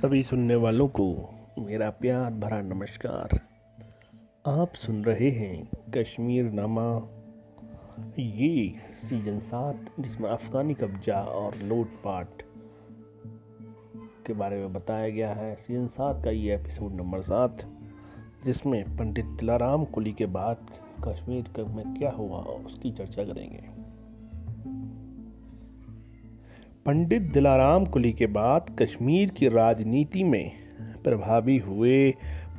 सभी सुनने वालों को मेरा प्यार भरा नमस्कार। आप सुन रहे हैं कश्मीर नामा। ये सीज़न सात, जिसमें अफगानी कब्जा और लूटपाट के बारे में बताया गया है। सीज़न सात का ये एपिसोड नंबर सात, जिसमें पंडित तिलाराम कुली के बाद कश्मीर में क्या हुआ, उसकी चर्चा करेंगे। पंडित दिलाराम कुली के बाद कश्मीर की राजनीति में प्रभावी हुए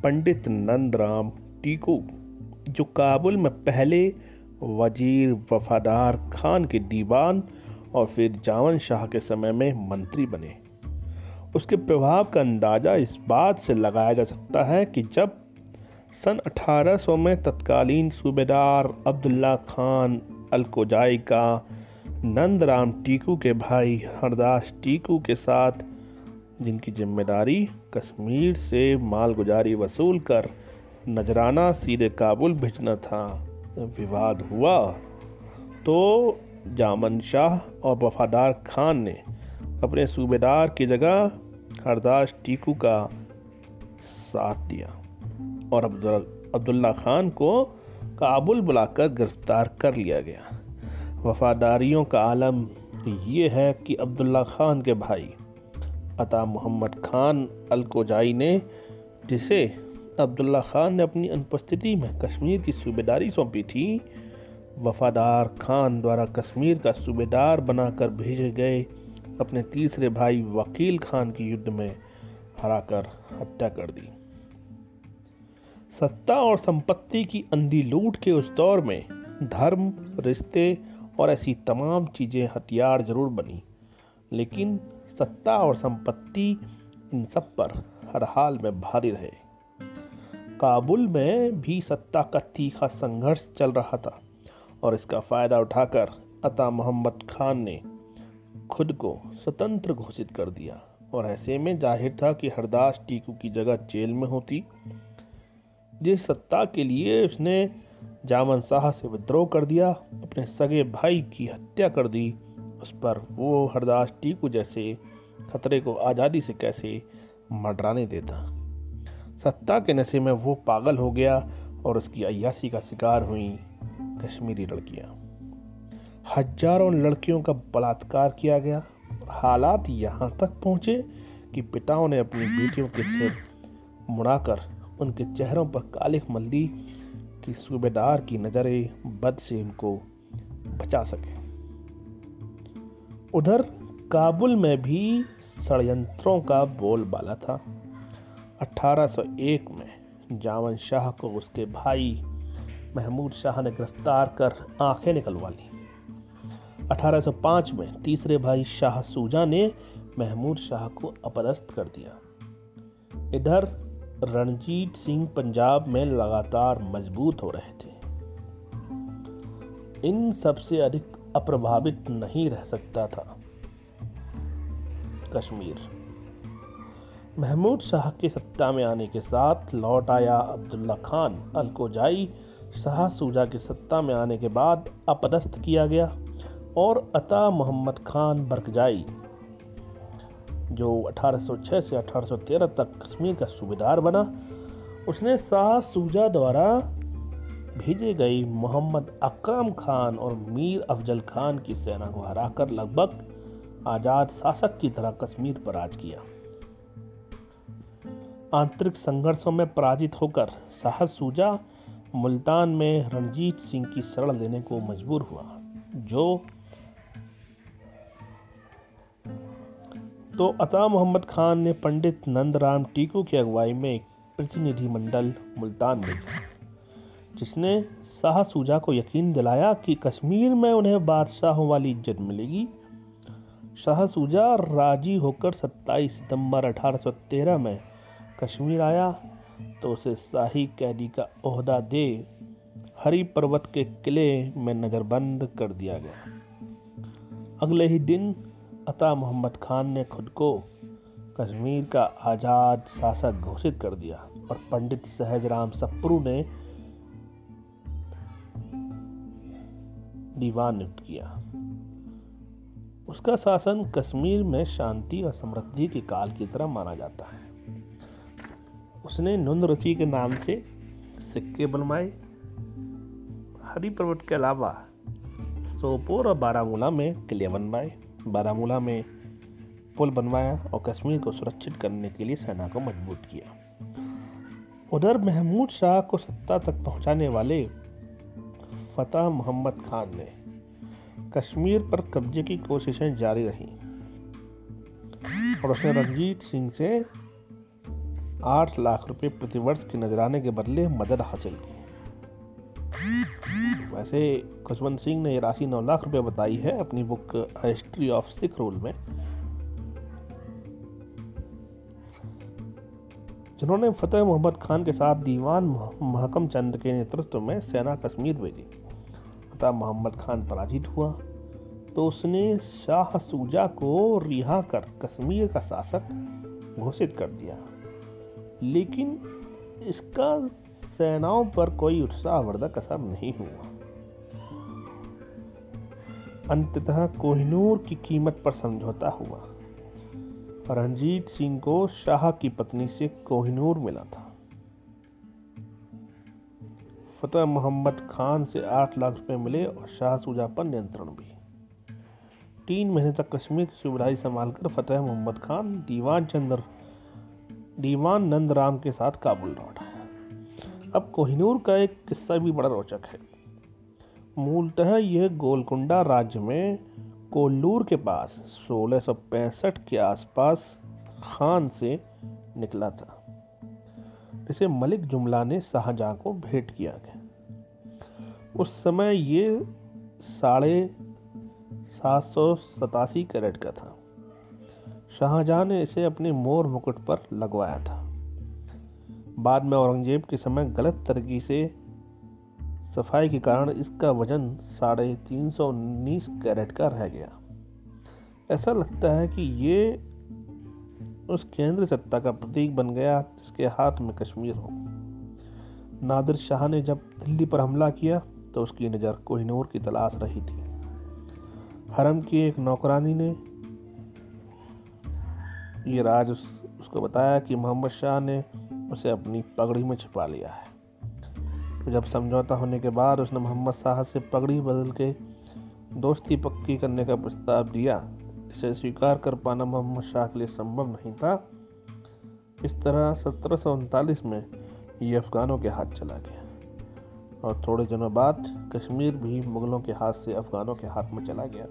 पंडित नंदराम टीकू, जो काबुल में पहले वज़ीर वफादार खान के दीवान और फिर जावन शाह के समय में मंत्री बने। उसके प्रभाव का अंदाज़ा इस बात से लगाया जा सकता है कि जब सन 1800 में तत्कालीन सूबेदार अब्दुल्ला खान अलकोजाई का नंदराम टीकू के भाई, हरदास टीकू के साथ, जिनकी ज़िम्मेदारी कश्मीर से मालगुजारी वसूल कर नजराना सीधे काबुल भेजना था, विवाद हुआ। तो जामन शाह और वफादार खान ने अपने सूबेदार की जगह हरदास टीकू का साथ दिया और अब्दुल्ला खान को काबुल बुलाकर गिरफ़्तार कर लिया गया। वफादारियों का आलम ये है कि अब्दुल्ला खान के भाई अता मोहम्मद खान अलकोजाई ने, जिसे अब्दुल्ला खान ने अपनी अनुपस्थिति में कश्मीर की सूबेदारी सौंपी थी, वफादार खान द्वारा कश्मीर का सूबेदार बनाकर भेजे गए अपने तीसरे भाई वकील खान की युद्ध में हराकर हत्या कर दी। सत्ता और संपत्ति की अंधी लूट के उस दौर में धर्म, रिश्ते और ऐसी तमाम चीज़ें हथियार ज़रूर बनी। लेकिन सत्ता और संपत्ति इन सब पर हर हाल में भारी रहे। काबुल में भी सत्ता का तीखा संघर्ष चल रहा था और इसका फ़ायदा उठाकर अता मोहम्मद खान ने खुद को स्वतंत्र घोषित कर दिया। और ऐसे में ज़ाहिर था कि हरदास टीकू की जगह जेल में होती। जिस सत्ता के लिए उसने जामन शाह से विद्रोह कर दिया, अपने सगे भाई की हत्या कर दी। उस पर वो हरदास टीकू जैसे खतरे को आज़ादी से कैसे मडराने देता। सत्ता के नशे में वो पागल हो गया और उसकी अयासी का शिकार हुई कश्मीरी लड़कियाँ। हज़ारों लड़कियों का बलात्कार किया गया हालात यहाँ तक पहुँचे कि पिताओं ने अपनी बेटियों के सिर मुड़ाकर उनके चेहरों पर कालिख मल दी कि सूबेदार की नज़रें बद से उनको बचा सके। उधर काबुल में भी षडयंत्रों का बोलबाला था। 1801 में जावन शाह को उसके भाई महमूद शाह ने गिरफ़्तार कर आँखें निकलवा ली। 1805 में तीसरे भाई शाह सूजा ने महमूद शाह को अपदस्थ कर दिया। इधर रणजीत सिंह पंजाब में लगातार मज़बूत हो रहे थे। इन सबसे अधिक अप्रभावित नहीं रह सकता था। कश्मीर। महमूद शाह के सत्ता में आने के साथ लौट आया अब्दुल्ला खान। अलकोजाई शाह सूजा के सत्ता में आने के बाद अपदस्थ किया गया और अता मोहम्मद खान बरकजाई जो 1806 से 1813 तक कश्मीर का सूबेदार बना, उसने शाह सूजा द्वारा भेजे गई मोहम्मद अकरम खान और मीर अफजल खान की सेना को हराकर लगभग आज़ाद शासक की तरह कश्मीर पर राज किया। आंतरिक संघर्षों में पराजित होकर शाह सूजा मुल्तान में रणजीत सिंह की शरण लेने को मजबूर हुआ, जो तो अता मोहम्मद खान ने पंडित नंदराम टीकू की अगुवाई में एक प्रतिनिधि मंडल मुल्तान भेजा जिसने शाह सूजा को यकीन दिलाया कि कश्मीर में उन्हें बादशाहों वाली इज़्ज़त मिलेगी। शाह सूजा राज़ी होकर 27 सितंबर 1813 में कश्मीर आया तो उसे शाही कैदी का ओहदा दे हरी पर्वत के किले में नज़रबंद कर दिया गया। अगले ही दिन अता मोहम्मद खान ने खुद को कश्मीर का आज़ाद शासक घोषित कर दिया और पंडित सहजराम सप्रू ने दीवान नियुक्त किया। उसका शासन कश्मीर में शांति और समृद्धि के काल की तरह माना जाता है। उसने नुंद ऋषि के नाम से सिक्के बनवाए। हरी पर्वत के अलावा सोपोर और बारामूला में किले बनवाए। बारामूला में पुल बनवाया और कश्मीर को सुरक्षित करने के लिए सेना को मज़बूत किया। उधर महमूद शाह को सत्ता तक पहुँचाने वाले फतेह मोहम्मद खान ने कश्मीर पर कब्जे की कोशिशें जारी रहीं और उसने रंजीत सिंह से आठ लाख रुपए प्रतिवर्ष के नजराने के बदले मदद हासिल की। वैसे खुशवंत सिंह ने ये राशि नौ लाख रुपए बताई है अपनी book history of Sikh rule में। जिन्होंने फतेह मोहम्मद खान के साथ दीवान महकम चंद के नेतृत्व में सेना कश्मीर भेजी। फतेह मोहम्मद खान पराजित हुआ। तो उसने शाह सूजा को रिहा कर कश्मीर का शासक घोषित कर दिया। लेकिन इसका सेनाओं पर कोई उत्साहवर्धक असर नहीं हुआ। अंततः कोहिनूर की कीमत पर समझौता हुआ। रंजीत सिंह को शाह की पत्नी से कोहिनूर मिला था। फतेह मोहम्मद खान से आठ लाख रुपए मिले और शाह सुजा पर नियंत्रण भी। तीन महीने तक कश्मीर की सुविधाई संभालकर फतेह मोहम्मद खान दीवान चंद्र दीवान नंद राम के साथ काबुल लौटा अब कोहिनूर का एक किस्सा भी बड़ा रोचक है। मूलतः यह गोलकुंडा राज्य में कोल्लूर के पास सोलह के आसपास खान से निकला था। इसे मलिक जुमला ने शाहजहां को भेंट किया गया। उस समय ये साढ़े सात सौ सतासी कैरेट का था। शाहजहां ने इसे अपने मोर मुकुट पर लगवाया था। बाद में औरंगज़ेब के समय गलत तरीके से सफ़ाई के कारण इसका वज़न साढ़े तीन सौ उन्नीस कैरेट का रह गया। ऐसा लगता है कि ये उस केंद्र सत्ता का प्रतीक बन गया जिसके हाथ में कश्मीर हो। नादिर शाह ने जब दिल्ली पर हमला किया तो उसकी नज़र कोहिनूर की तलाश रही थी। हरम की एक नौकरानी ने ये राज उस, उसको बताया कि मोहम्मद शाह ने उसे अपनी पगड़ी में छिपा लिया है। तो जब समझौता होने के बाद उसने मोहम्मद शाह से पगड़ी बदल के दोस्ती पक्की करने का प्रस्ताव दिया, इसे स्वीकार कर पाना मोहम्मद शाह के लिए संभव नहीं था। इस तरह सत्रह सौ उनतालीस में ये अफगानों के हाथ चला गया और थोड़े दिनों बाद कश्मीर भी मुगलों के हाथ से अफगानों के हाथ में चला गया।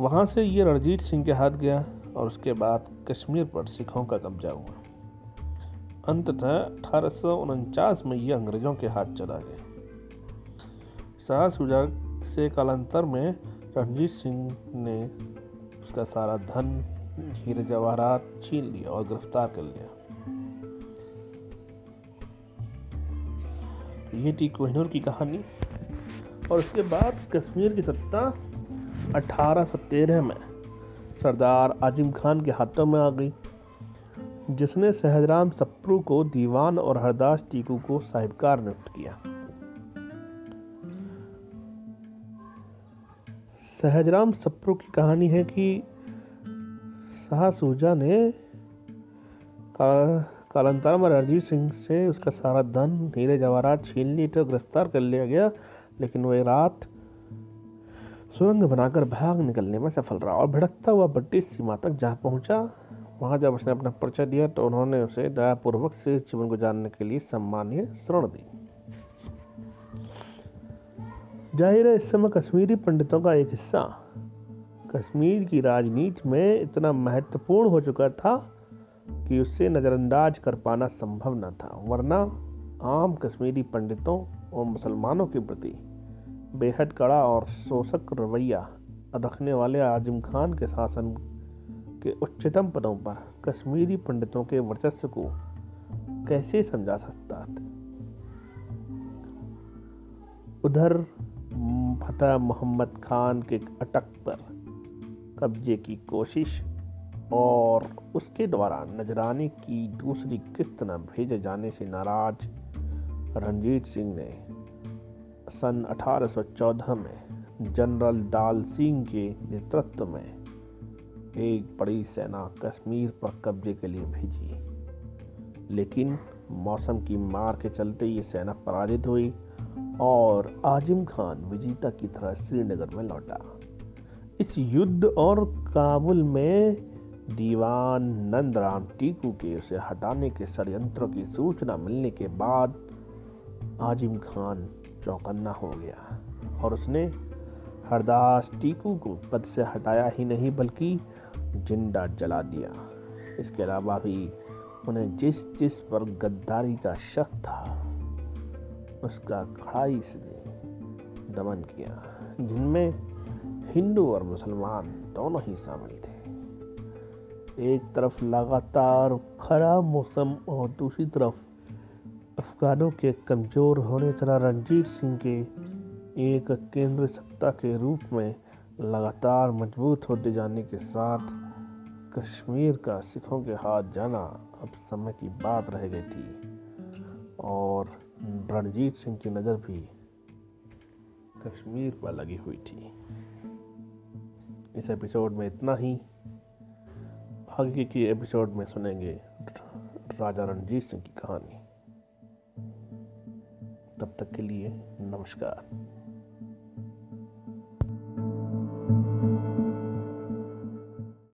वहाँ से ये रणजीत सिंह के हाथ गया और उसके बाद कश्मीर पर सिखों का कब्जा हुआ। अंततः अठारह सौ उनचास में यह अंग्रेज़ों के हाथ चला गया। शाह शुजा से कालांतर में रणजीत सिंह ने उसका सारा धन, हीरे जवाहरात छीन लिया और गिरफ़्तार कर लिया। ये थी कोहिनूर की कहानी। और उसके बाद कश्मीर की सत्ता 1813 में सरदार आजिम खान के हाथों में आ गई। जिसने सहजराम सप्रू को दीवान और हरदास टीकू को साहिबकार नियुक्त किया। सहजराम सप्रू की कहानी है कि शाह सूजा ने कालांतर में रणजीत सिंह से उसका सारा धन, हीरे जवाहरात, छीन ली तो गिरफ़्तार कर लिया गया, लेकिन वह रात सुरंग बनाकर भाग निकलने में सफल रहा और भड़कता हुआ ब्रिटिश सीमा तक जहाँ पहुँचा। वहाँ जब उसने अपना परिचय दिया तो उन्होंने उसे दयापूर्वक से जीवन गुजारने के लिए सम्मानीय श्रण दी। ज़ाहिर है, इस समय कश्मीरी पंडितों का एक हिस्सा कश्मीर की राजनीति में इतना महत्वपूर्ण हो चुका था कि उससे नज़रअंदाज कर पाना संभव न था, वरना आम कश्मीरी पंडितों और मुसलमानों के प्रति बेहद कड़ा और शोषक रवैया रखने वाले आज़म खान के शासन के उच्चतम पदों पर कश्मीरी पंडितों के वर्चस्व को कैसे समझा सकता उधर फतेह मोहम्मद खान के अटक पर कब्जे की कोशिश और उसके द्वारा नजराने की दूसरी किस्त न भेजे जाने से नाराज़ रंजीत सिंह ने सन 1814 में जनरल दाल सिंह के नेतृत्व में एक बड़ी सेना कश्मीर पर कब्जे के लिए भेजी लेकिन मौसम की मार के चलते ये सेना पराजित हुई और आजिम खान विजेता की तरह श्रीनगर में लौटा। इस युद्ध और काबुल में दीवान नंदराम टीकू के उसे हटाने के षडयंत्र की सूचना मिलने के बाद आजिम खान चौकन्ना हो गया और उसने हरदास टीकू को पद से हटाया ही नहीं, बल्कि ज़िंदा जला दिया। इसके अलावा भी उन्हें जिस जिस पर गद्दारी का शक था, उसका कड़ाई से दमन किया, जिनमें हिंदू और मुसलमान दोनों ही शामिल थे। एक तरफ़ लगातार खराब मौसम और दूसरी तरफ़ अफगानों के कमज़ोर होने तरह रणजीत सिंह के एक केंद्र सत्ता के रूप में लगातार मज़बूत होते जाने के साथ कश्मीर का सिखों के हाथ जाना अब समय की बात रह गई थी। और रणजीत सिंह की नज़र भी कश्मीर पर लगी हुई थी। इस एपिसोड में इतना ही। आगे की एपिसोड में सुनेंगे राजा रणजीत सिंह की कहानी। तब तक के लिए नमस्कार।